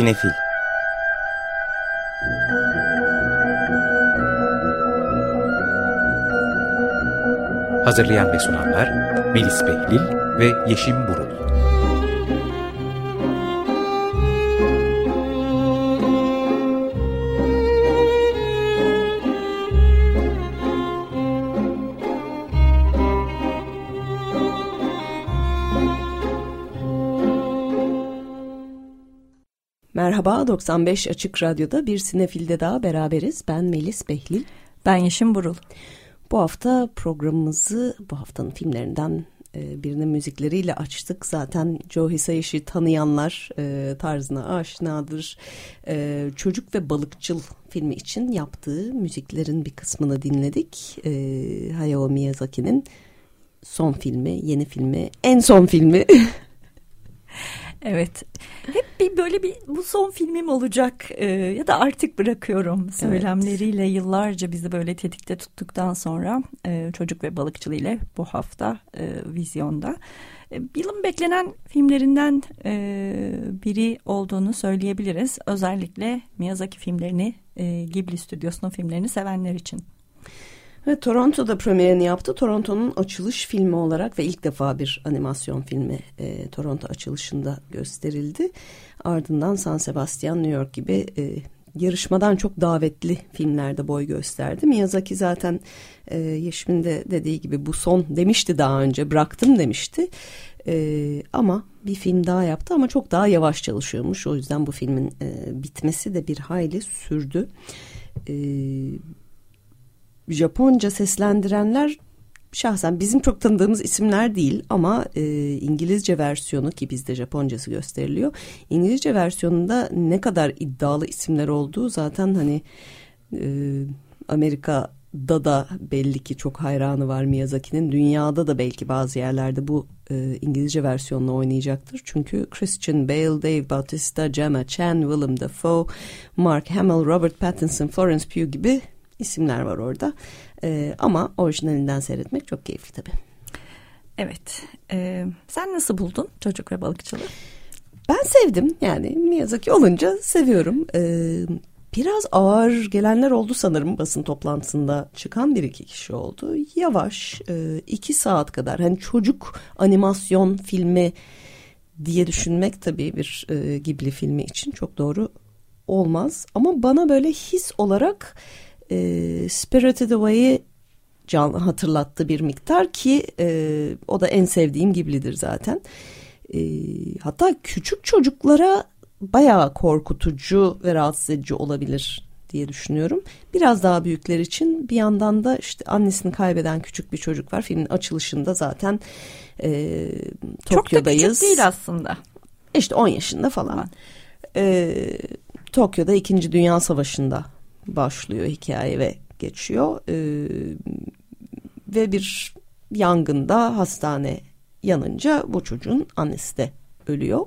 Sinefil. Hazırlayan ve sunanlar Melis Behlil ve Yeşim Burul Merhaba 95 Açık Radyo'da bir sinefilde daha beraberiz. Ben Melis Behlil. Ben Yeşim Burul. Bu hafta programımızı bu haftanın filmlerinden e, birinin müzikleriyle açtık. Zaten Joe Hisaishi tanıyanlar e, tarzına aşinadır. E, Çocuk ve Balıkçıl filmi için yaptığı müziklerin bir kısmını dinledik. E, Hayao Miyazaki'nin son filmi, yeni filmi, en son filmi Evet. Hep bir böyle bir bu son filmim olacak e, ya da artık bırakıyorum söylemleriyle evet. yıllarca bizi böyle tetikte tuttuktan sonra e, Çocuk ve Balıkçılı ile bu hafta e, vizyonda. E, yılın beklenen filmlerinden e, biri olduğunu söyleyebiliriz. Özellikle Miyazaki filmlerini, e, Ghibli stüdyosunun filmlerini sevenler için. Ve Toronto'da premierini yaptı. Toronto'nun açılış filmi olarak ve ilk defa bir animasyon filmi e, Toronto açılışında gösterildi. Ardından San Sebastian, New York gibi e, yarışmadan çok davetli filmlerde boy gösterdi. Miyazaki zaten e, Yeşim'in de dediği gibi bu son demişti daha önce bıraktım demişti. E, ama bir film daha yaptı ama çok daha yavaş çalışıyormuş. O yüzden bu filmin e, bitmesi de bir hayli sürdü. E, Japonca seslendirenler şahsen bizim çok tanıdığımız isimler değil ama e, İngilizce versiyonu ki bizde Japoncası gösteriliyor. İngilizce versiyonunda ne kadar iddialı isimler olduğu zaten hani e, Amerika'da da belli ki çok hayranı var Miyazaki'nin. Dünyada da belki bazı yerlerde bu e, İngilizce versiyonunu oynayacaktır. Çünkü Christian Bale, Dave Bautista, Gemma Chan, Willem Dafoe, Mark Hamill, Robert Pattinson, Florence Pugh gibi isimler var orada. E, ama orijinalinden seyretmek çok keyifli tabii. Evet. E, sen nasıl buldun Çocuk ve Balıkçılı? Ben sevdim yani Miyazaki olunca seviyorum. Ee, biraz ağır gelenler oldu sanırım basın toplantısında çıkan bir iki kişi oldu. Yavaş e, iki saat kadar hani çocuk animasyon filmi diye düşünmek tabii bir e, Ghibli filmi için çok doğru olmaz. Ama bana böyle his olarak e, Spirited Away'i can hatırlattı bir miktar ki e, o da en sevdiğim Ghibli'dir zaten. E, hatta küçük çocuklara bayağı korkutucu ve rahatsız edici olabilir diye düşünüyorum. Biraz daha büyükler için bir yandan da işte annesini kaybeden küçük bir çocuk var. Filmin açılışında zaten e, Tokyo'dayız. Çok da küçük değil aslında. İşte 10 yaşında falan. E, Tokyo'da 2. Dünya Savaşı'nda başlıyor hikaye ve geçiyor. Ee, ve bir yangında hastane yanınca bu çocuğun annesi de ölüyor.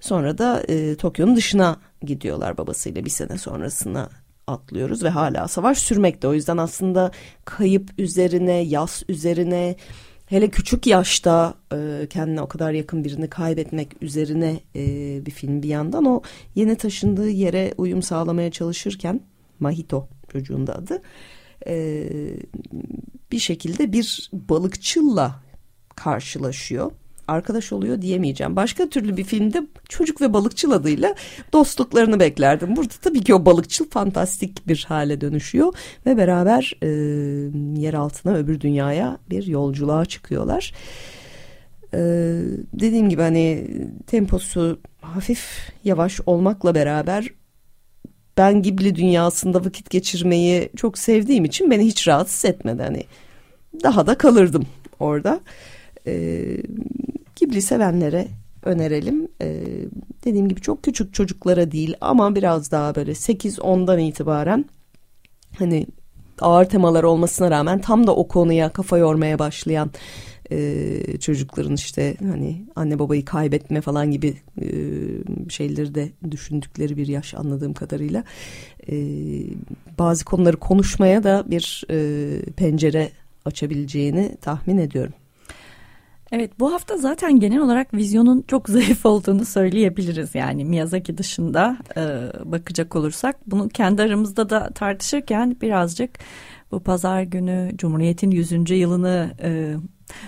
Sonra da e, Tokyo'nun dışına gidiyorlar babasıyla bir sene sonrasına atlıyoruz ve hala savaş sürmekte. O yüzden aslında kayıp üzerine, yas üzerine hele küçük yaşta e, kendine o kadar yakın birini kaybetmek üzerine e, bir film bir yandan o yeni taşındığı yere uyum sağlamaya çalışırken Mahito çocuğun da adı. E, bir şekilde bir balıkçılla karşılaşıyor. Arkadaş oluyor diyemeyeceğim. Başka türlü bir filmde çocuk ve balıkçıl adıyla dostluklarını beklerdim. Burada tabii ki o balıkçıl fantastik bir hale dönüşüyor ve beraber e, yer altına öbür dünyaya bir yolculuğa çıkıyorlar. Ee, dediğim gibi hani temposu hafif yavaş olmakla beraber ben Ghibli dünyasında vakit geçirmeyi çok sevdiğim için beni hiç rahatsız etmedi. Hani daha da kalırdım orada. Ee, Ghibli sevenlere önerelim. Ee, dediğim gibi çok küçük çocuklara değil ama biraz daha böyle 8-10'dan itibaren hani ağır temalar olmasına rağmen tam da o konuya kafa yormaya başlayan e, çocukların işte hani anne babayı kaybetme falan gibi e, şeyleri de düşündükleri bir yaş anladığım kadarıyla e, bazı konuları konuşmaya da bir e, pencere açabileceğini tahmin ediyorum. Evet bu hafta zaten genel olarak vizyonun çok zayıf olduğunu söyleyebiliriz. Yani Miyazaki dışında e, bakacak olursak bunu kendi aramızda da tartışırken birazcık bu pazar günü Cumhuriyet'in 100. yılını e,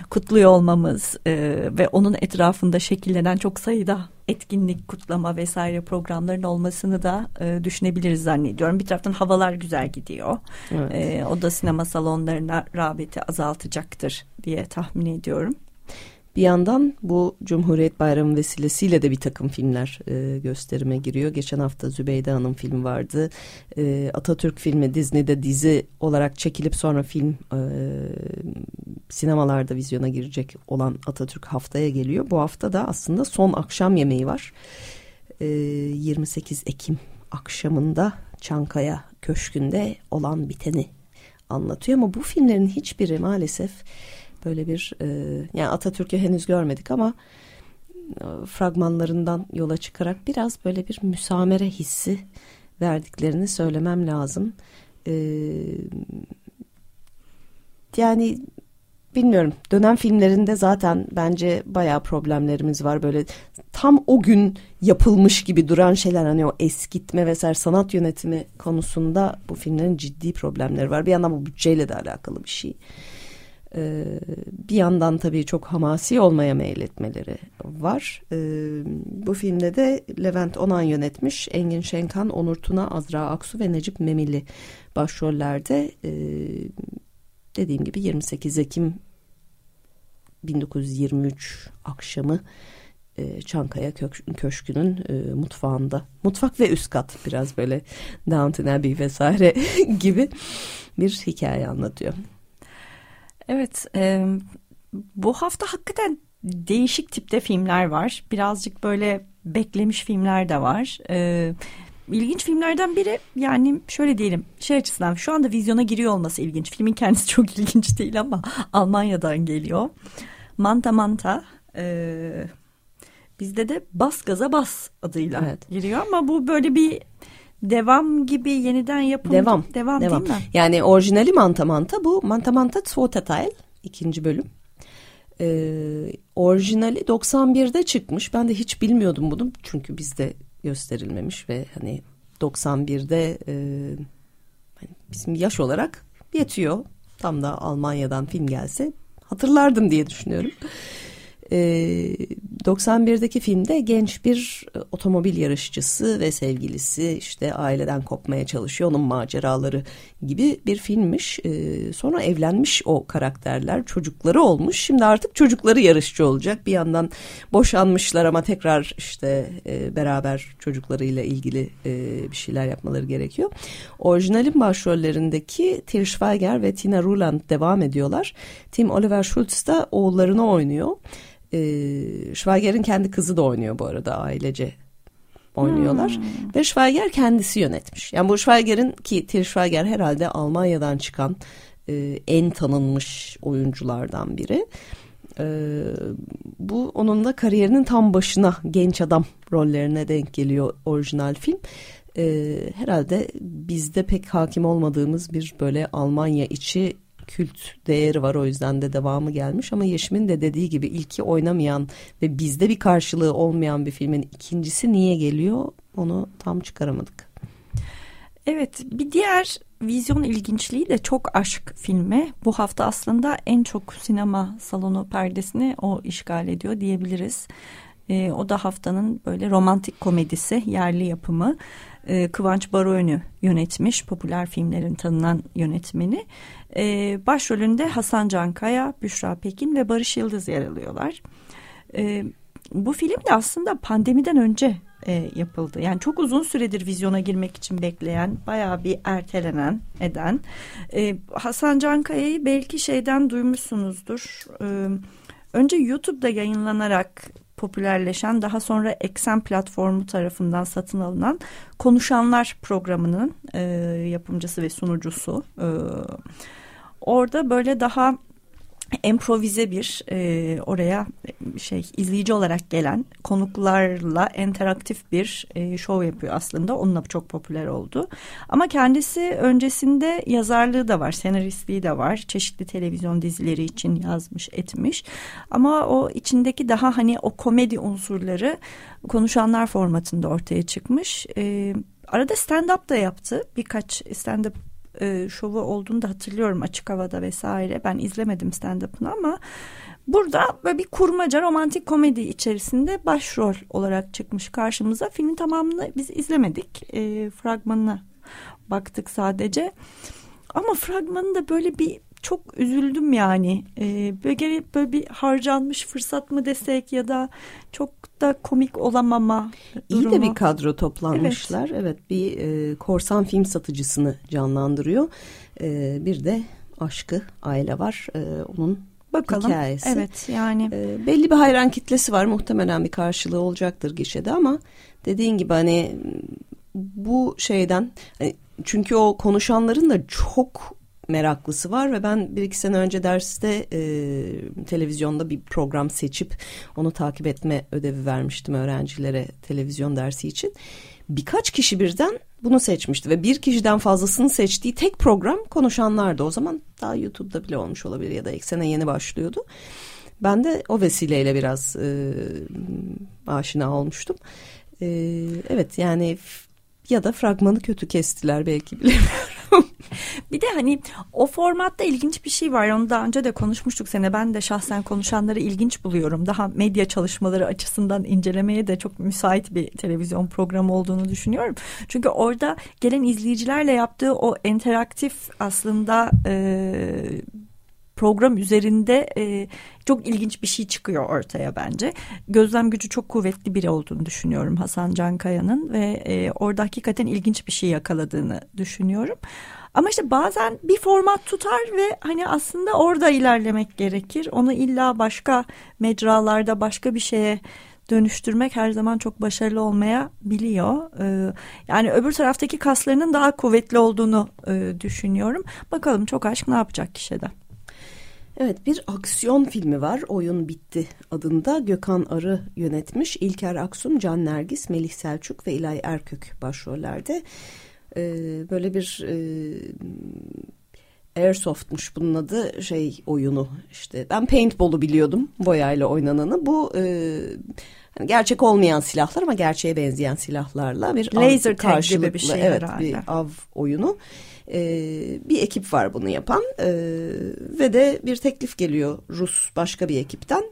kutluyor olmamız e, ve onun etrafında şekillenen çok sayıda etkinlik, kutlama vesaire programların olmasını da e, düşünebiliriz zannediyorum. Bir taraftan havalar güzel gidiyor. Evet. E, o da sinema salonlarına rağbeti azaltacaktır diye tahmin ediyorum. Bir yandan bu Cumhuriyet Bayramı vesilesiyle de bir takım filmler e, gösterime giriyor. Geçen hafta Zübeyde Hanım filmi vardı. E, Atatürk filmi Disney'de dizi olarak çekilip sonra film e, sinemalarda vizyona girecek olan Atatürk haftaya geliyor. Bu hafta da aslında son akşam yemeği var. E, 28 Ekim akşamında Çankaya Köşkü'nde olan biteni anlatıyor. Ama bu filmlerin hiçbiri maalesef böyle bir e, yani Atatürk'ü henüz görmedik ama e, fragmanlarından yola çıkarak biraz böyle bir müsamere hissi verdiklerini söylemem lazım. E, yani bilmiyorum dönem filmlerinde zaten bence bayağı problemlerimiz var böyle tam o gün yapılmış gibi duran şeyler hani o eskitme vesaire sanat yönetimi konusunda bu filmlerin ciddi problemleri var bir yandan bu bütçeyle de alakalı bir şey. Ee, bir yandan tabii çok hamasi olmaya meyletmeleri var. Ee, bu filmde de Levent Onan yönetmiş. Engin Şenkan, Onur Tuna, Azra Aksu ve Necip Memili başrollerde. Ee, dediğim gibi 28 Ekim 1923 akşamı e, Çankaya Köşkü'nün e, mutfağında. Mutfak ve üst kat biraz böyle Downton Abbey vesaire gibi bir hikaye anlatıyor. Evet, e, bu hafta hakikaten değişik tipte filmler var. Birazcık böyle beklemiş filmler de var. E, ilginç filmlerden biri yani şöyle diyelim şey açısından şu anda vizyona giriyor olması ilginç. Filmin kendisi çok ilginç değil ama Almanya'dan geliyor. Manta Manta e, bizde de Bas Gaza Bas adıyla evet. giriyor ama bu böyle bir devam gibi yeniden yapım devam devam, devam. değil mi? Yani orijinali Manta Manta bu Manta Manta Zweite ikinci bölüm. Ee, orijinali 91'de çıkmış. Ben de hiç bilmiyordum bunu çünkü bizde gösterilmemiş ve hani 91'de e, hani bizim yaş olarak yetiyor. Tam da Almanya'dan film gelse hatırlardım diye düşünüyorum. E, ee, 91'deki filmde genç bir e, otomobil yarışçısı ve sevgilisi işte aileden kopmaya çalışıyor. Onun maceraları gibi bir filmmiş. E, sonra evlenmiş o karakterler. Çocukları olmuş. Şimdi artık çocukları yarışçı olacak. Bir yandan boşanmışlar ama tekrar işte e, beraber çocuklarıyla ilgili e, bir şeyler yapmaları gerekiyor. Orijinalin başrollerindeki Til Schweiger ve Tina Ruland devam ediyorlar. Tim Oliver Schultz da oğullarını oynuyor. E, Schweiger'in kendi kızı da oynuyor bu arada ailece oynuyorlar. Hmm. Ve Schweiger kendisi yönetmiş. Yani bu Schweiger'in ki Til Schweiger herhalde Almanya'dan çıkan e, en tanınmış oyunculardan biri. E, bu onun da kariyerinin tam başına genç adam rollerine denk geliyor orijinal film. E, herhalde bizde pek hakim olmadığımız bir böyle Almanya içi kült değeri var o yüzden de devamı gelmiş ama Yeşim'in de dediği gibi ilki oynamayan ve bizde bir karşılığı olmayan bir filmin ikincisi niye geliyor onu tam çıkaramadık. Evet bir diğer vizyon ilginçliği de çok aşk filmi. Bu hafta aslında en çok sinema salonu perdesini o işgal ediyor diyebiliriz. E, o da haftanın böyle romantik komedisi yerli yapımı. E, Kıvanç Baroğlu yönetmiş popüler filmlerin tanınan yönetmeni. E, başrolünde Hasan Cankaya, Büşra Pekin ve Barış Yıldız yer alıyorlar. E, bu film de aslında pandemiden önce e, yapıldı. Yani çok uzun süredir vizyona girmek için bekleyen, bayağı bir ertelenen eden. E, Hasan Cankaya'yı belki şeyden duymuşsunuzdur. E, önce YouTube'da yayınlanarak popülerleşen daha eksen Eksen platformu tarafından satın alınan Konuşanlar programının e, yapımcısı ve sunucusu. E, orada böyle daha improvize bir e, oraya şey izleyici olarak gelen konuklarla interaktif bir e, şov yapıyor aslında. Onunla çok popüler oldu. Ama kendisi öncesinde yazarlığı da var, senaristliği de var. Çeşitli televizyon dizileri için yazmış, etmiş. Ama o içindeki daha hani o komedi unsurları konuşanlar formatında ortaya çıkmış. E, arada stand-up da yaptı. Birkaç stand-up e, şovu olduğunu da hatırlıyorum açık havada vesaire. Ben izlemedim stand-up'ını ama burada böyle bir kurmaca romantik komedi içerisinde başrol olarak çıkmış karşımıza. Filmin tamamını biz izlemedik. E, fragmanına baktık sadece. Ama fragmanı da böyle bir çok üzüldüm yani. Ee, böyle, böyle bir harcanmış fırsat mı desek ya da çok da komik olamama durumu. İyi de bir kadro toplanmışlar. Evet, evet bir e, korsan film satıcısını canlandırıyor. E, bir de aşkı aile var. E, onun Bakalım. hikayesi. Evet yani. E, belli bir hayran kitlesi var. Muhtemelen bir karşılığı olacaktır gişede ama dediğin gibi hani bu şeyden hani çünkü o konuşanların da çok meraklısı var ve ben bir iki sene önce derste e, televizyonda bir program seçip onu takip etme ödevi vermiştim öğrencilere televizyon dersi için. Birkaç kişi birden bunu seçmişti ve bir kişiden fazlasını seçtiği tek program konuşanlardı. O zaman daha YouTube'da bile olmuş olabilir ya da eksene yeni başlıyordu. Ben de o vesileyle biraz e, aşina olmuştum. E, evet yani ya da fragmanı kötü kestiler belki bilemiyorum. bir de hani o formatta ilginç bir şey var. Onu daha önce de konuşmuştuk sene. Ben de şahsen konuşanları ilginç buluyorum. Daha medya çalışmaları açısından incelemeye de çok müsait bir televizyon programı olduğunu düşünüyorum. Çünkü orada gelen izleyicilerle yaptığı o interaktif aslında e, program üzerinde e, çok ilginç bir şey çıkıyor ortaya bence. Gözlem gücü çok kuvvetli biri olduğunu düşünüyorum Hasan Cankaya'nın ve e, orada hakikaten ilginç bir şey yakaladığını düşünüyorum. Ama işte bazen bir format tutar ve hani aslında orada ilerlemek gerekir. Onu illa başka mecralarda başka bir şeye dönüştürmek her zaman çok başarılı olmaya biliyor. Ee, yani öbür taraftaki kaslarının daha kuvvetli olduğunu e, düşünüyorum. Bakalım çok aşk ne yapacak kişide. Evet bir aksiyon filmi var Oyun Bitti adında Gökhan Arı yönetmiş. İlker Aksum, Can Nergis, Melih Selçuk ve İlay Erkök başrollerde. Ee, böyle bir e, Airsoft'muş bunun adı şey oyunu işte ben paintball'u biliyordum boyayla oynananı bu e, hani gerçek olmayan silahlar ama gerçeğe benzeyen silahlarla bir laser tag gibi bir şey evet herhalde. bir av oyunu. E, bir ekip var bunu yapan e, ve de bir teklif geliyor Rus başka bir ekipten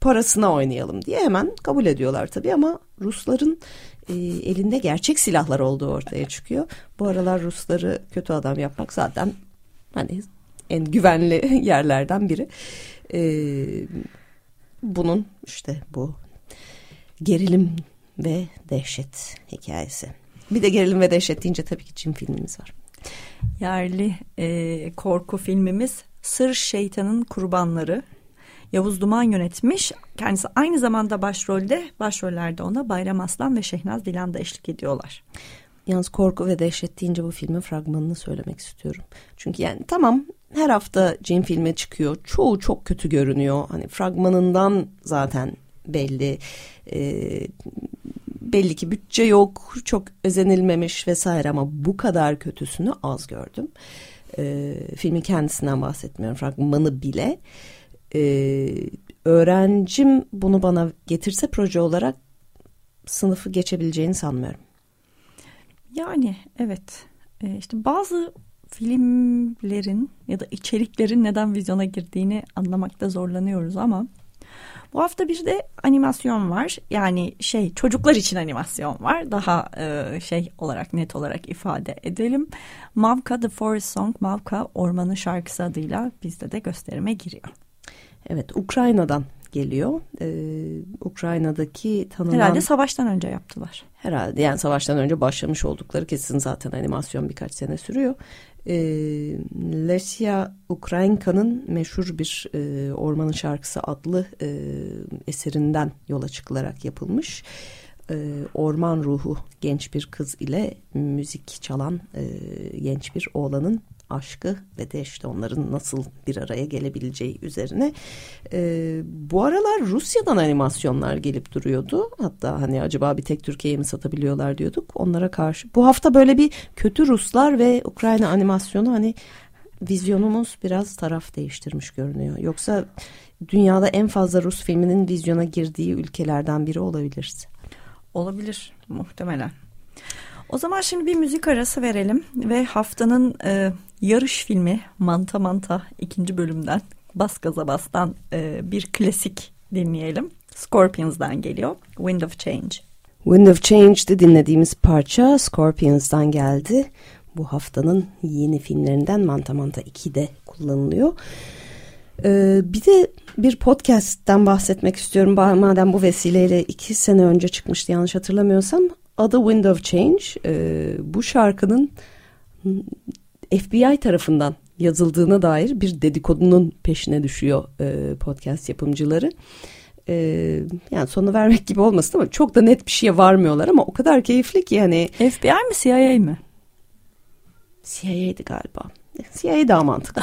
parasına oynayalım diye hemen kabul ediyorlar tabii ama Rusların e, elinde gerçek silahlar olduğu ortaya çıkıyor. Bu aralar Rusları kötü adam yapmak zaten hani en güvenli yerlerden biri. E, bunun işte bu gerilim ve dehşet hikayesi. Bir de gerilim ve dehşet deyince tabii ki Çin filmimiz var yerli e, korku filmimiz Sır Şeytanın Kurbanları. Yavuz Duman yönetmiş. Kendisi aynı zamanda başrolde, başrollerde ona Bayram Aslan ve Şehnaz Dilan da eşlik ediyorlar. Yalnız korku ve dehşet deyince bu filmin fragmanını söylemek istiyorum. Çünkü yani tamam her hafta cin filmi çıkıyor. Çoğu çok kötü görünüyor. Hani fragmanından zaten belli. Ee, belli ki bütçe yok, çok özenilmemiş vesaire ama bu kadar kötüsünü az gördüm. E, filmin kendisinden bahsetmiyorum, fragmanı bile. E, öğrencim bunu bana getirse proje olarak sınıfı geçebileceğini sanmıyorum. Yani evet, e, işte bazı filmlerin ya da içeriklerin neden vizyona girdiğini anlamakta zorlanıyoruz ama bu hafta bir de animasyon var. Yani şey çocuklar için animasyon var. Daha e, şey olarak net olarak ifade edelim. Mavka The Forest Song Mavka Ormanın Şarkısı adıyla bizde de gösterime giriyor. Evet Ukrayna'dan geliyor. Ee, Ukrayna'daki tanınan... Herhalde savaştan önce yaptılar. Herhalde yani savaştan önce başlamış oldukları kesin zaten animasyon birkaç sene sürüyor e, Lesya Ukrainka'nın meşhur bir e, Ormanın Şarkısı adlı e, eserinden yola çıkılarak yapılmış. E, orman ruhu genç bir kız ile müzik çalan e, genç bir oğlanın aşkı ve de işte onların nasıl bir araya gelebileceği üzerine. E, bu aralar Rusya'dan animasyonlar gelip duruyordu. Hatta hani acaba bir tek Türkiye'ye mi satabiliyorlar diyorduk onlara karşı. Bu hafta böyle bir kötü Ruslar ve Ukrayna animasyonu hani vizyonumuz biraz taraf değiştirmiş görünüyor. Yoksa dünyada en fazla Rus filminin vizyona girdiği ülkelerden biri olabiliriz. Olabilir muhtemelen. O zaman şimdi bir müzik arası verelim ve haftanın e, yarış filmi Manta Manta ikinci bölümden Bas Gaza Bas'tan e, bir klasik dinleyelim. Scorpions'dan geliyor. Wind of Change. Wind of Change'de dinlediğimiz parça Scorpions'dan geldi. Bu haftanın yeni filmlerinden Manta Manta 2'de kullanılıyor. Ee, bir de bir podcast'ten bahsetmek istiyorum. Madem bu vesileyle iki sene önce çıkmıştı yanlış hatırlamıyorsam. Adı Wind of Change. Ee, bu şarkının FBI tarafından yazıldığına dair bir dedikodunun peşine düşüyor e, podcast yapımcıları. E, yani sonu vermek gibi olmasın ama çok da net bir şeye varmıyorlar ama o kadar keyifli ki yani. FBI mi CIA mi? CIA'ydi galiba. CIA daha mantıklı.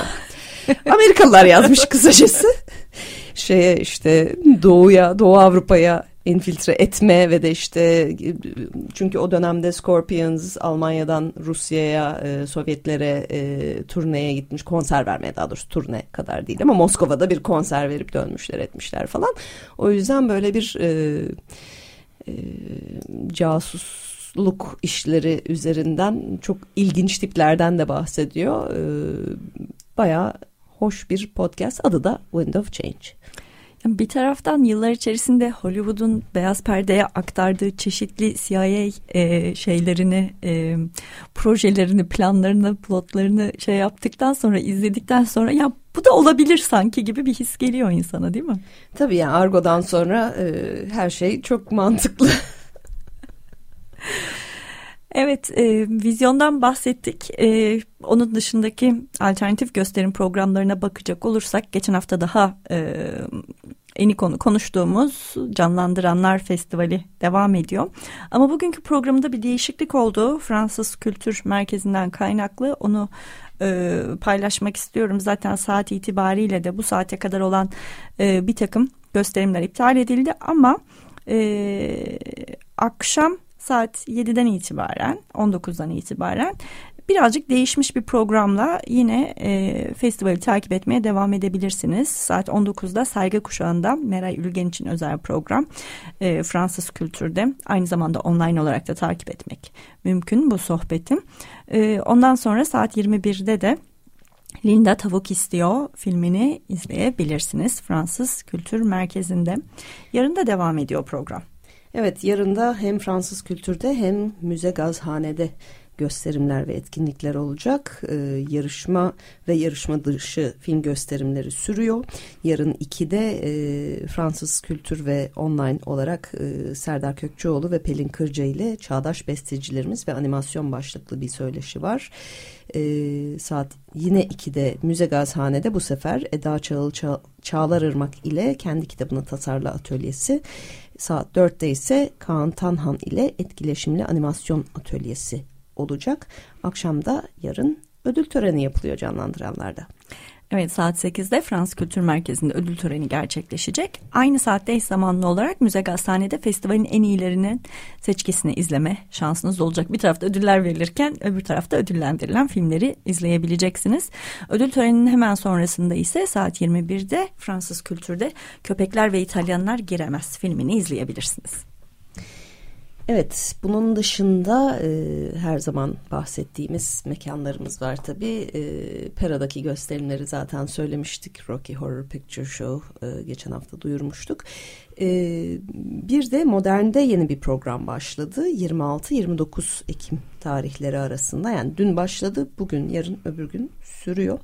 Amerikalılar yazmış kısacası. Şeye işte doğuya, Doğu Avrupa'ya infiltre etme ve de işte çünkü o dönemde Scorpions Almanya'dan Rusya'ya, e, Sovyetlere e, turneye gitmiş, konser vermeye daha doğrusu turne kadar değil ama Moskova'da bir konser verip dönmüşler etmişler falan. O yüzden böyle bir e, e, casusluk işleri üzerinden çok ilginç tiplerden de bahsediyor. E, bayağı hoş bir podcast. Adı da Wind of Change. Bir taraftan yıllar içerisinde Hollywood'un beyaz perdeye aktardığı çeşitli CIA e, şeylerini, e, projelerini, planlarını, plotlarını şey yaptıktan sonra izledikten sonra ya bu da olabilir sanki gibi bir his geliyor insana değil mi? Tabii yani Argo'dan sonra e, her şey çok mantıklı. Evet, e, vizyondan bahsettik. E, onun dışındaki alternatif gösterim programlarına bakacak olursak, geçen hafta daha e, eni konu konuştuğumuz Canlandıranlar Festivali devam ediyor. Ama bugünkü programda bir değişiklik oldu. Fransız Kültür Merkezi'nden kaynaklı onu e, paylaşmak istiyorum. Zaten saat itibariyle de bu saate kadar olan e, bir takım gösterimler iptal edildi ama e, akşam saat 7'den itibaren 19'dan itibaren birazcık değişmiş bir programla yine e, festivali takip etmeye devam edebilirsiniz. Saat 19'da Saygı Kuşağı'nda Meray Ülgen için özel program e, Fransız kültürde aynı zamanda online olarak da takip etmek mümkün bu sohbetim. E, ondan sonra saat 21'de de Linda Tavuk İstiyor filmini izleyebilirsiniz Fransız Kültür Merkezi'nde. Yarın da devam ediyor program. Evet yarın da hem Fransız kültürde hem müze gazhanede gösterimler ve etkinlikler olacak. Ee, yarışma ve yarışma dışı film gösterimleri sürüyor. Yarın 2'de e, Fransız kültür ve online olarak e, Serdar Kökçeoğlu ve Pelin Kırca ile Çağdaş Bestecilerimiz ve Animasyon başlıklı bir söyleşi var. E, saat yine 2'de Müze Gazhane'de bu sefer Eda Çağıl Ça Çağlar Irmak ile kendi kitabını tasarla atölyesi. Saat 4'te ise Kaan Tanhan ile etkileşimli animasyon atölyesi olacak. Akşamda yarın ödül töreni yapılıyor canlandıranlarda. Evet saat 8'de Frans Kültür Merkezi'nde ödül töreni gerçekleşecek. Aynı saatte eş zamanlı olarak Müze Gazhane'de festivalin en iyilerinin seçkisini izleme şansınız olacak. Bir tarafta ödüller verilirken öbür tarafta ödüllendirilen filmleri izleyebileceksiniz. Ödül töreninin hemen sonrasında ise saat 21'de Fransız Kültür'de Köpekler ve İtalyanlar Giremez filmini izleyebilirsiniz. Evet, bunun dışında e, her zaman bahsettiğimiz mekanlarımız var tabii. E, Pera'daki gösterimleri zaten söylemiştik. Rocky Horror Picture Show e, geçen hafta duyurmuştuk. E, bir de Modern'de yeni bir program başladı. 26-29 Ekim tarihleri arasında. Yani dün başladı, bugün, yarın, öbür gün sürüyor.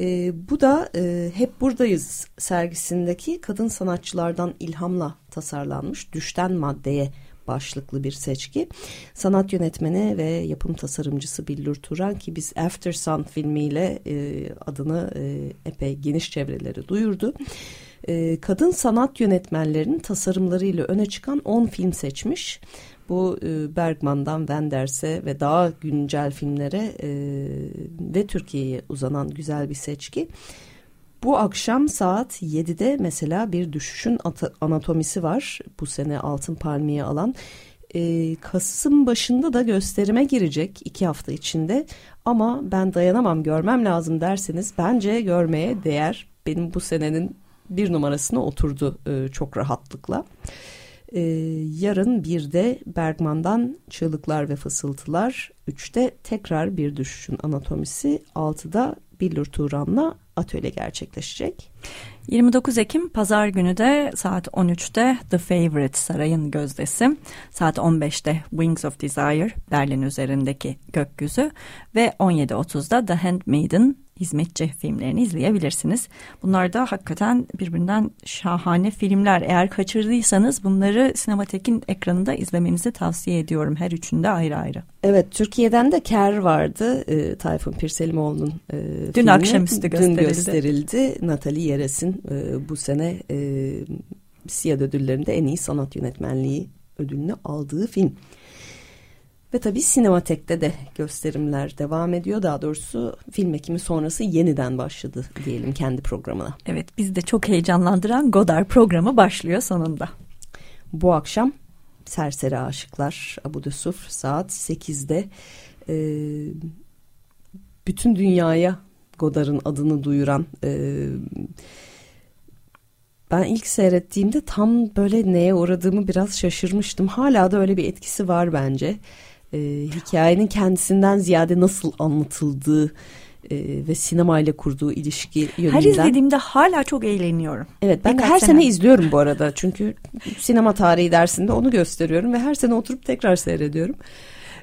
E, bu da e, Hep Buradayız sergisindeki kadın sanatçılardan ilhamla tasarlanmış Düşten Maddeye başlıklı bir seçki. Sanat yönetmeni ve yapım tasarımcısı Billur Turan ki biz After Sun filmiyle e, adını e, epey geniş çevreleri duyurdu. E, kadın sanat yönetmenlerinin tasarımlarıyla öne çıkan 10 film seçmiş. Bu e, Bergman'dan Wenders'e ve daha güncel filmlere e, ve Türkiye'ye uzanan güzel bir seçki. Bu akşam saat 7'de mesela bir düşüşün anatomisi var. Bu sene Altın Palmiye alan. Ee, Kasım başında da gösterime girecek iki hafta içinde. Ama ben dayanamam görmem lazım derseniz bence görmeye değer. Benim bu senenin bir numarasına oturdu e, çok rahatlıkla. Ee, yarın bir de Bergman'dan Çığlıklar ve Fısıltılar, üçte tekrar bir düşüşün anatomisi, altıda Billur Turan'la atölye gerçekleşecek. 29 Ekim Pazar günü de saat 13'te The Favorite Sarayın Gözdesi, saat 15'te Wings of Desire Berlin üzerindeki gökyüzü ve 17.30'da The Handmaiden hizmetçi filmlerini izleyebilirsiniz. Bunlar da hakikaten birbirinden şahane filmler. Eğer kaçırdıysanız bunları Sinematek'in ekranında izlemenizi tavsiye ediyorum. Her üçünde ayrı ayrı. Evet Türkiye'den de Ker vardı. E, Tayfun Pirselimoğlu'nun e, Dün filmi. akşamüstü gösterildi. Dün gösterildi. Natalie Yeres'in e, bu sene e, Siyad ödüllerinde en iyi sanat yönetmenliği ödülünü aldığı film. Ve tabii Sinematek'te de gösterimler devam ediyor. Daha doğrusu film ekimi sonrası yeniden başladı diyelim kendi programına. Evet biz de çok heyecanlandıran Godard programı başlıyor sonunda. Bu akşam Serseri Aşıklar Abu Dusuf saat 8'de e, bütün dünyaya Godard'ın adını duyuran e, ben ilk seyrettiğimde tam böyle neye uğradığımı biraz şaşırmıştım. Hala da öyle bir etkisi var bence e, hikayenin kendisinden ziyade nasıl anlatıldığı e, ve sinemayla kurduğu ilişki yönünden. Her izlediğimde hala çok eğleniyorum. Evet ben Birkaç her sene. sene izliyorum bu arada. Çünkü sinema tarihi dersinde onu gösteriyorum ve her sene oturup tekrar seyrediyorum.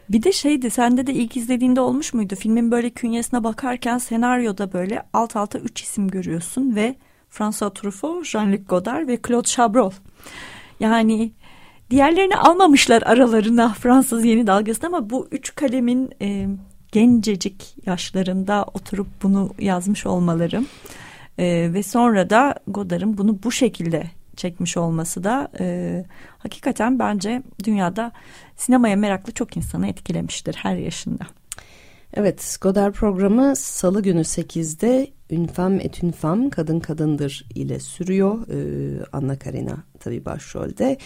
Bir de şeydi sende de ilk izlediğinde olmuş muydu? Filmin böyle künyesine bakarken senaryoda böyle alt alta üç isim görüyorsun ve François Truffaut, Jean-Luc Godard ve Claude Chabrol. Yani Diğerlerini almamışlar aralarına Fransız yeni dalgasında ama bu üç kalemin e, gencecik yaşlarında oturup bunu yazmış olmaları e, ve sonra da Godard'ın bunu bu şekilde çekmiş olması da e, hakikaten bence dünyada sinemaya meraklı çok insanı etkilemiştir her yaşında. Evet, Godard programı Salı günü 8'de Ünfam et Ünfam Kadın Kadındır ile sürüyor. Ee, Anna Karina tabii başrolde.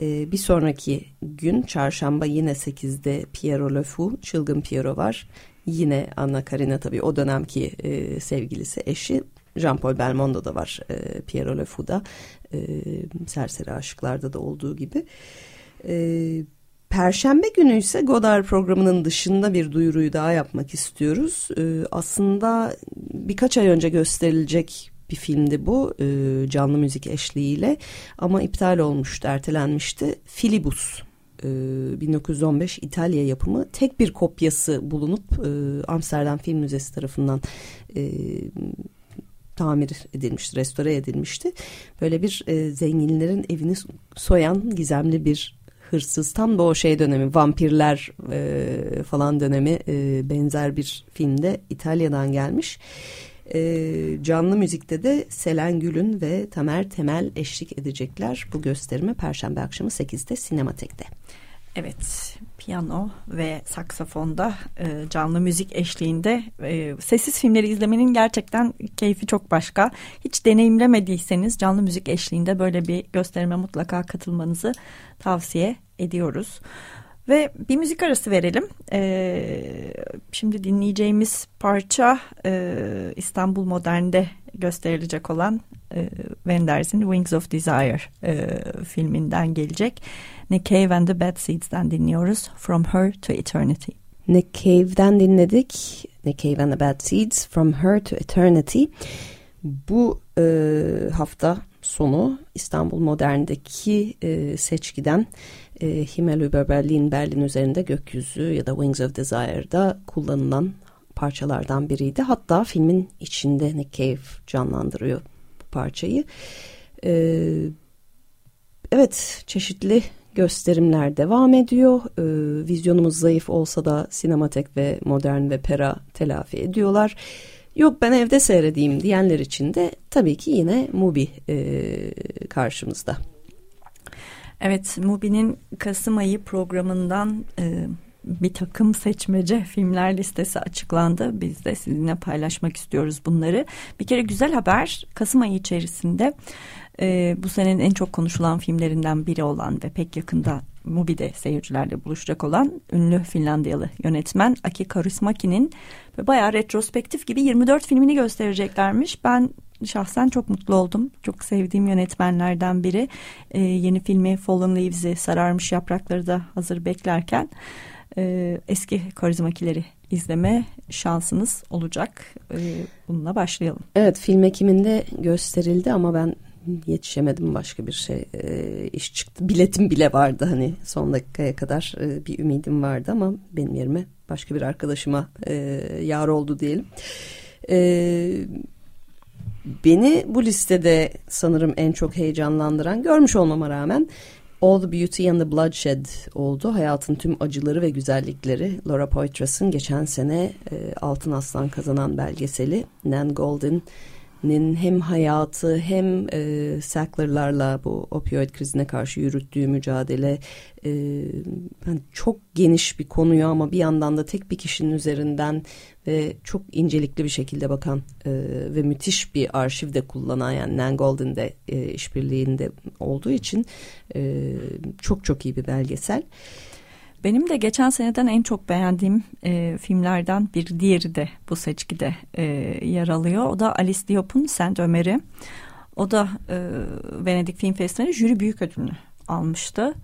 Ee, bir sonraki gün çarşamba yine 8'de Piero Le Fou, Çılgın Piero var. Yine Anna Karina tabii o dönemki e, sevgilisi, eşi. Jean-Paul Belmondo da var e, Piero Le Fou'da. E, Serseri Aşıklar'da da olduğu gibi. Evet Perşembe günü ise Godard programının dışında bir duyuruyu daha yapmak istiyoruz. Ee, aslında birkaç ay önce gösterilecek bir filmdi bu e, canlı müzik eşliğiyle ama iptal olmuştu, ertelenmişti. Filibus e, 1915 İtalya yapımı tek bir kopyası bulunup e, Amsterdam Film Müzesi tarafından e, tamir edilmişti, restore edilmişti. Böyle bir e, zenginlerin evini soyan gizemli bir hırsız tam da o şey dönemi vampirler e, falan dönemi e, benzer bir filmde İtalya'dan gelmiş. E, canlı müzikte de Selen Gül'ün ve Tamer Temel eşlik edecekler bu gösterime Perşembe akşamı 8'de Sinematek'te. Evet, piyano ve saksafonda e, canlı müzik eşliğinde e, sessiz filmleri izlemenin gerçekten keyfi çok başka. Hiç deneyimlemediyseniz canlı müzik eşliğinde böyle bir gösterime mutlaka katılmanızı tavsiye ediyoruz. Ve bir müzik arası verelim. Ee, şimdi dinleyeceğimiz parça e, İstanbul Modern'de gösterilecek olan e, Wenders'in Wings of Desire e, filminden gelecek. Nick Cave and the Bad Seeds'den dinliyoruz. From Her to Eternity. Nick Cave'den dinledik. Nick Cave and the Bad Seeds From Her to Eternity. Bu e, hafta sonu İstanbul Modern'deki e, seçkiden e, Himmel über Berlin, Berlin üzerinde gökyüzü ya da Wings of Desire'da kullanılan parçalardan biriydi. Hatta filmin içinde Nick Cave canlandırıyor bu parçayı. E, evet çeşitli gösterimler devam ediyor. E, vizyonumuz zayıf olsa da sinematek ve modern ve pera telafi ediyorlar. Yok ben evde seyredeyim diyenler için de tabii ki yine Mubi e, karşımızda. Evet, Mubi'nin Kasım ayı programından e, bir takım seçmece filmler listesi açıklandı. Biz de sizinle paylaşmak istiyoruz bunları. Bir kere güzel haber Kasım ayı içerisinde e, bu senenin en çok konuşulan filmlerinden biri olan ve pek yakında Mubi'de seyircilerle buluşacak olan ünlü Finlandiyalı yönetmen Aki Kaurismäki'nin bayağı retrospektif gibi 24 filmini göstereceklermiş. Ben şahsen çok mutlu oldum. Çok sevdiğim yönetmenlerden biri. Ee, yeni filmi Fallen Leaves'i sararmış yaprakları da hazır beklerken e, eski karizmakileri izleme şansınız olacak. E, bununla başlayalım. Evet film Ekim'inde gösterildi ama ben yetişemedim başka bir şey e, iş çıktı. Biletim bile vardı hani son dakikaya kadar e, bir ümidim vardı ama benim yerime başka bir arkadaşıma e, yar oldu diyelim. E, beni bu listede sanırım en çok heyecanlandıran görmüş olmama rağmen All the Beauty and the Bloodshed oldu. Hayatın tüm acıları ve güzellikleri. Laura Poitras'ın geçen sene e, Altın Aslan kazanan belgeseli. Nan Golden nin hem hayatı hem e, Sackler'larla bu opioid krizine karşı yürüttüğü mücadele e, yani çok geniş bir konuyu ama bir yandan da tek bir kişinin üzerinden ve çok incelikli bir şekilde bakan e, ve müthiş bir arşivde kullanan yani Nan Golden'de e, işbirliğinde olduğu için e, çok çok iyi bir belgesel. Benim de geçen seneden en çok beğendiğim e, filmlerden bir diğeri de bu seçkide e, yer alıyor. O da Alice Diop'un Saint Ömer'i. O da e, Venedik Film Festivali jüri büyük ödülünü almıştı.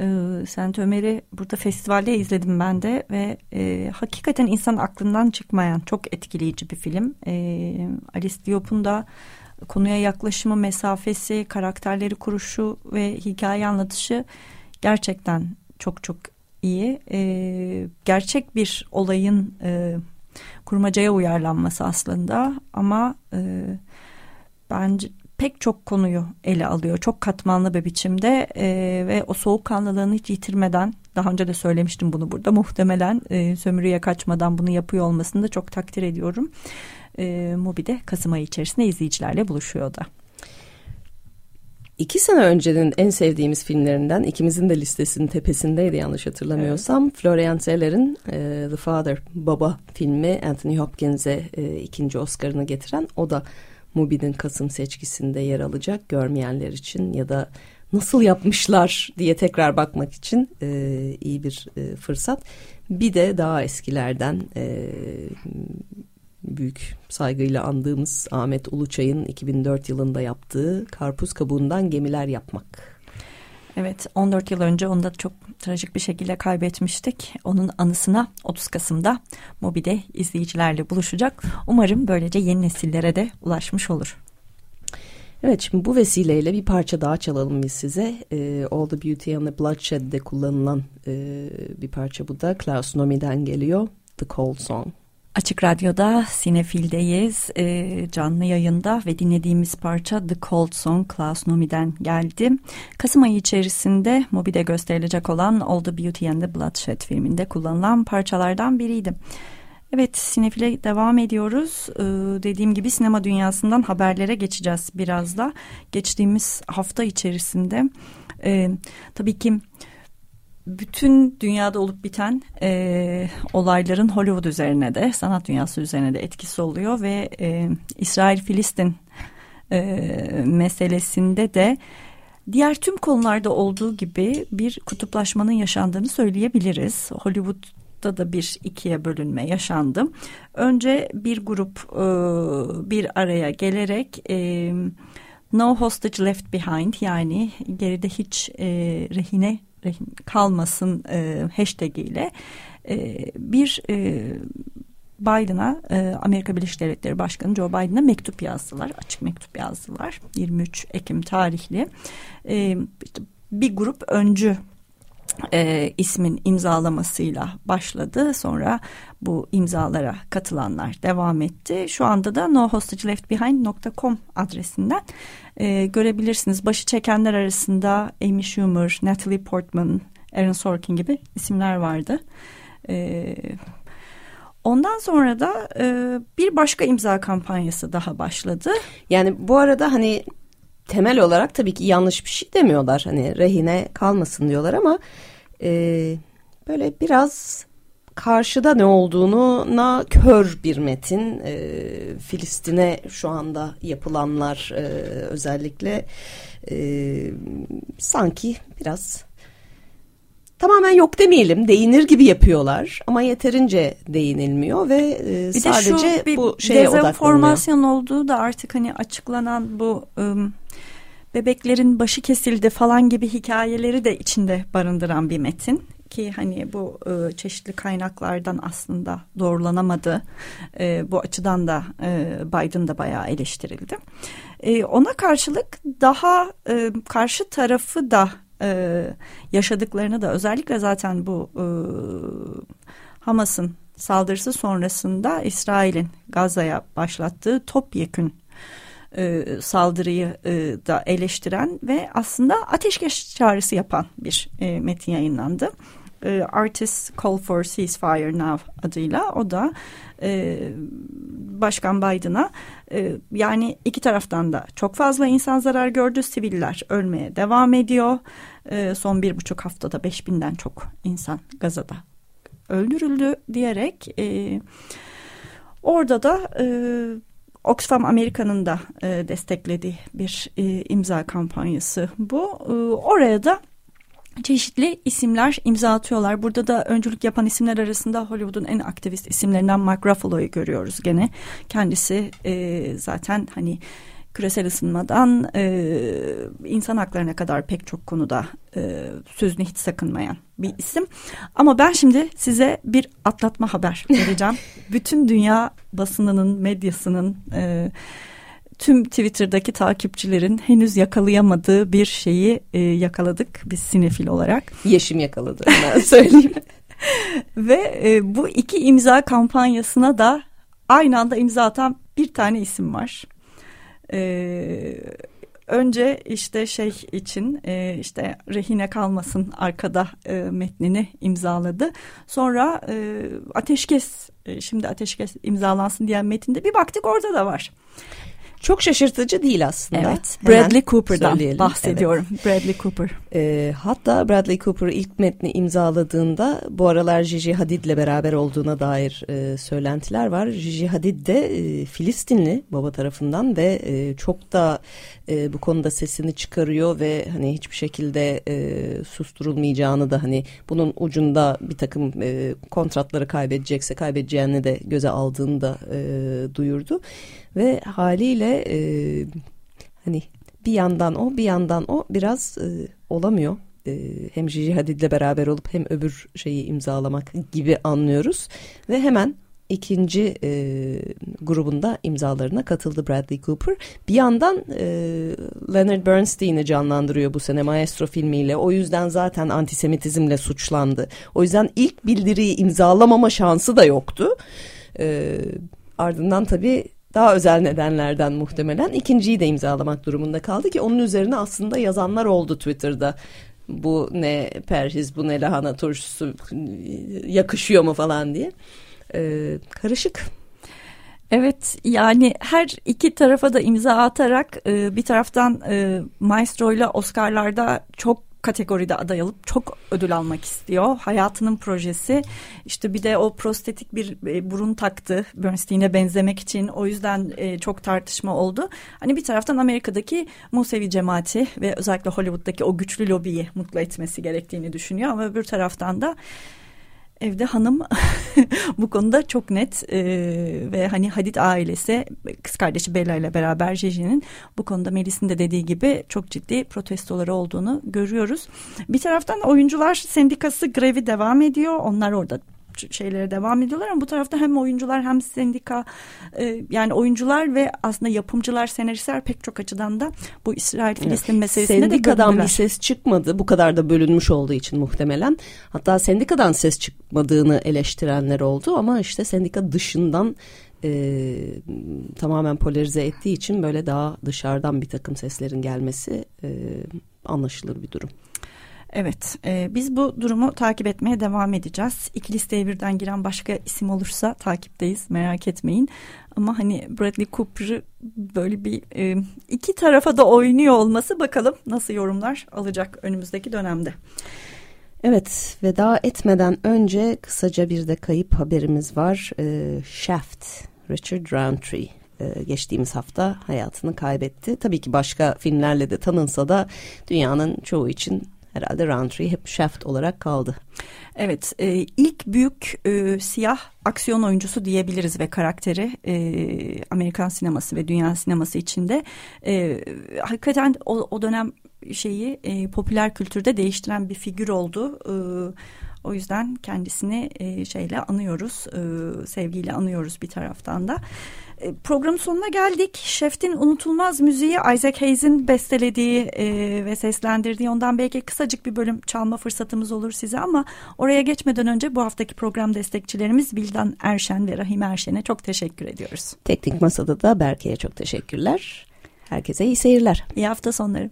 E, Saint Ömer'i burada festivalde izledim ben de ve e, hakikaten insan aklından çıkmayan çok etkileyici bir film. E, Alice Diop'un da konuya yaklaşımı, mesafesi, karakterleri kuruşu ve hikaye anlatışı gerçekten çok çok iyi. E, gerçek bir olayın e, kurmacaya uyarlanması aslında ama e, bence pek çok konuyu ele alıyor. Çok katmanlı bir biçimde e, ve o soğukkanlılığını hiç yitirmeden daha önce de söylemiştim bunu burada muhtemelen e, sömürüye kaçmadan bunu yapıyor olmasını da çok takdir ediyorum. E, Mubi'de Kasım ayı içerisinde izleyicilerle buluşuyor da. İki sene öncenin en sevdiğimiz filmlerinden ikimizin de listesinin tepesindeydi yanlış hatırlamıyorsam. Evet. Florian Zeller'in e, The Father Baba filmi Anthony Hopkins'e e, ikinci Oscar'ını getiren o da Mubi'nin Kasım seçkisinde yer alacak görmeyenler için ya da nasıl yapmışlar diye tekrar bakmak için e, iyi bir e, fırsat. Bir de daha eskilerden e, büyük saygıyla andığımız Ahmet Uluçay'ın 2004 yılında yaptığı karpuz kabuğundan gemiler yapmak. Evet 14 yıl önce onu da çok trajik bir şekilde kaybetmiştik. Onun anısına 30 Kasım'da Mobi'de izleyicilerle buluşacak. Umarım böylece yeni nesillere de ulaşmış olur. Evet şimdi bu vesileyle bir parça daha çalalım biz size. Ee, All the Beauty and the Bloodshed'de kullanılan e, bir parça bu da. Klaus Nomi'den geliyor. The Cold Song. Açık Radyo'da Sinefil'deyiz. E, canlı yayında ve dinlediğimiz parça The Cold Song Klaus Nomi'den geldi. Kasım ayı içerisinde Mobi'de gösterilecek olan All the Beauty and the Bloodshed filminde kullanılan parçalardan biriydi. Evet Sinefil'e devam ediyoruz. Ee, dediğim gibi sinema dünyasından haberlere geçeceğiz biraz da. Geçtiğimiz hafta içerisinde e, tabii ki bütün dünyada olup biten e, olayların Hollywood üzerine de sanat dünyası üzerine de etkisi oluyor ve e, İsrail-Filistin e, meselesinde de diğer tüm konularda olduğu gibi bir kutuplaşmanın yaşandığını söyleyebiliriz. Hollywood'da da bir ikiye bölünme yaşandı. Önce bir grup e, bir araya gelerek e, No Hostage Left Behind yani geride hiç e, rehine kalmasın e, hashtag ile e, bir e, Biden'a e, Amerika Birleşik Devletleri Başkanı Joe Biden'a mektup yazdılar. Açık mektup yazdılar. 23 Ekim tarihli. E, işte bir grup öncü e, ismin imzalamasıyla başladı. Sonra bu imzalara katılanlar devam etti. Şu anda da nohostageleft.behind.com adresinden e, görebilirsiniz. Başı çekenler arasında Amy Schumer, Natalie Portman, Aaron Sorkin gibi isimler vardı. E, ondan sonra da e, bir başka imza kampanyası daha başladı. Yani bu arada hani temel olarak tabii ki yanlış bir şey demiyorlar. Hani rehine kalmasın diyorlar ama e, böyle biraz karşıda ne olduğunu na kör bir metin. E, Filistin'e şu anda yapılanlar e, özellikle e, sanki biraz tamamen yok demeyelim değinir gibi yapıyorlar ama yeterince değinilmiyor ve e, bir sadece de şu, bir bu şeye dezenformasyon olduğu da artık hani açıklanan bu ım, bebeklerin başı kesildi falan gibi hikayeleri de içinde barındıran bir metin ki hani bu e, çeşitli kaynaklardan aslında doğrulanamadı. E, bu açıdan da e, Biden da bayağı eleştirildi. E, ona karşılık daha e, karşı tarafı da e, yaşadıklarını da özellikle zaten bu e, Hamas'ın saldırısı sonrasında İsrail'in Gaza'ya başlattığı topyekün e, saldırıyı e, da eleştiren ve aslında ateşkes çağrısı yapan bir e, metin yayınlandı. E, Artists Call for Ceasefire Now adıyla. O da e, Başkan Biden'a e, yani iki taraftan da çok fazla insan zarar gördü. Siviller ölmeye devam ediyor. E, son bir buçuk haftada beş binden çok insan Gaza'da öldürüldü diyerek e, orada da e, Oxfam Amerika'nın da e, desteklediği bir e, imza kampanyası bu. E, oraya da çeşitli isimler imza atıyorlar. Burada da öncülük yapan isimler arasında Hollywood'un en aktivist isimlerinden Mark Ruffalo'yu görüyoruz gene. Kendisi e, zaten hani küresel ısınmadan e, insan haklarına kadar pek çok konuda e, sözünü hiç sakınmayan bir isim. Ama ben şimdi size bir atlatma haber vereceğim. Bütün dünya basınının, medyasının... E, tüm Twitter'daki takipçilerin henüz yakalayamadığı bir şeyi e, yakaladık biz sinefil olarak. Yeşim yakaladı ben söyleyeyim. Ve e, bu iki imza kampanyasına da aynı anda imza atan bir tane isim var. Ee, önce işte şey için e, işte rehine kalmasın arkada e, metnini imzaladı. Sonra e, ateşkes e, şimdi ateşkes imzalansın diyen metinde bir baktık orada da var. Çok şaşırtıcı değil aslında. Evet. Bradley Cooper'dan söyleyelim. bahsediyorum. Evet. Bradley Cooper. E, hatta Bradley Cooper ilk metni imzaladığında bu aralar Gigi Hadid'le beraber olduğuna dair e, söylentiler var. Gigi Hadid de e, Filistinli baba tarafından ve e, çok da e, bu konuda sesini çıkarıyor ve hani hiçbir şekilde e, susturulmayacağını da hani bunun ucunda bir takım e, kontratları kaybedecekse kaybedeceğini de göze aldığını da e, duyurdu ve haliyle e, hani bir yandan o bir yandan o biraz e, olamıyor. E, hem Gigi Hadid'le beraber olup hem öbür şeyi imzalamak gibi anlıyoruz ve hemen ikinci e, grubunda imzalarına katıldı Bradley Cooper. Bir yandan e, Leonard Bernstein'i canlandırıyor bu sene Maestro filmiyle. O yüzden zaten antisemitizmle suçlandı. O yüzden ilk bildiriyi imzalamama şansı da yoktu. E, ardından tabii daha özel nedenlerden muhtemelen ikinciyi de imzalamak durumunda kaldı ki onun üzerine aslında yazanlar oldu Twitter'da. Bu ne perhiz bu ne lahana turşusu yakışıyor mu falan diye. Ee, karışık. Evet yani her iki tarafa da imza atarak e, bir taraftan e, Maestro ile Oscar'larda çok kategoride aday alıp çok ödül almak istiyor. Hayatının projesi işte bir de o prostetik bir e, burun taktı Bernstein'e benzemek için. O yüzden e, çok tartışma oldu. Hani bir taraftan Amerika'daki Musevi cemaati ve özellikle Hollywood'daki o güçlü lobiyi mutlu etmesi gerektiğini düşünüyor. Ama öbür taraftan da evde hanım bu konuda çok net e, ve hani Hadid ailesi kız kardeşi Bella ile beraber Gigi'nin bu konuda Melis'in de dediği gibi çok ciddi protestoları olduğunu görüyoruz. Bir taraftan oyuncular sendikası grevi devam ediyor. Onlar orada şeylere devam ediyorlar ama bu tarafta hem oyuncular hem sendika e, yani oyuncular ve aslında yapımcılar senaristler pek çok açıdan da bu İsrail Filistin meselesinde Sendikadan de bir ses çıkmadı. Bu kadar da bölünmüş olduğu için muhtemelen. Hatta sendikadan ses çıkmadığını eleştirenler oldu ama işte sendika dışından e, tamamen polarize ettiği için böyle daha dışarıdan bir takım seslerin gelmesi e, anlaşılır bir durum. Evet, e, biz bu durumu takip etmeye devam edeceğiz. İki listeye birden giren başka isim olursa takipteyiz, merak etmeyin. Ama hani Bradley Cooper'ı böyle bir e, iki tarafa da oynuyor olması bakalım nasıl yorumlar alacak önümüzdeki dönemde. Evet, veda etmeden önce kısaca bir de kayıp haberimiz var. E, Shaft, Richard Roundtree e, geçtiğimiz hafta hayatını kaybetti. Tabii ki başka filmlerle de tanınsa da dünyanın çoğu için herhalde Roundtree hep Shaft olarak kaldı. Evet, e, ilk büyük e, siyah aksiyon oyuncusu diyebiliriz ve karakteri e, Amerikan sineması ve dünya sineması içinde e, hakikaten o, o dönem şeyi e, popüler kültürde değiştiren bir figür oldu. E, o yüzden kendisini e, şeyle anıyoruz, e, sevgiyle anıyoruz bir taraftan da. E, programın sonuna geldik. Şef'tin unutulmaz müziği Isaac Hayes'in bestelediği e, ve seslendirdiği ondan belki kısacık bir bölüm çalma fırsatımız olur size ama oraya geçmeden önce bu haftaki program destekçilerimiz Bildan Erşen ve Rahim Erşen'e çok teşekkür ediyoruz. Teknik Masada da Berke'ye çok teşekkürler. Herkese iyi seyirler. İyi hafta sonları.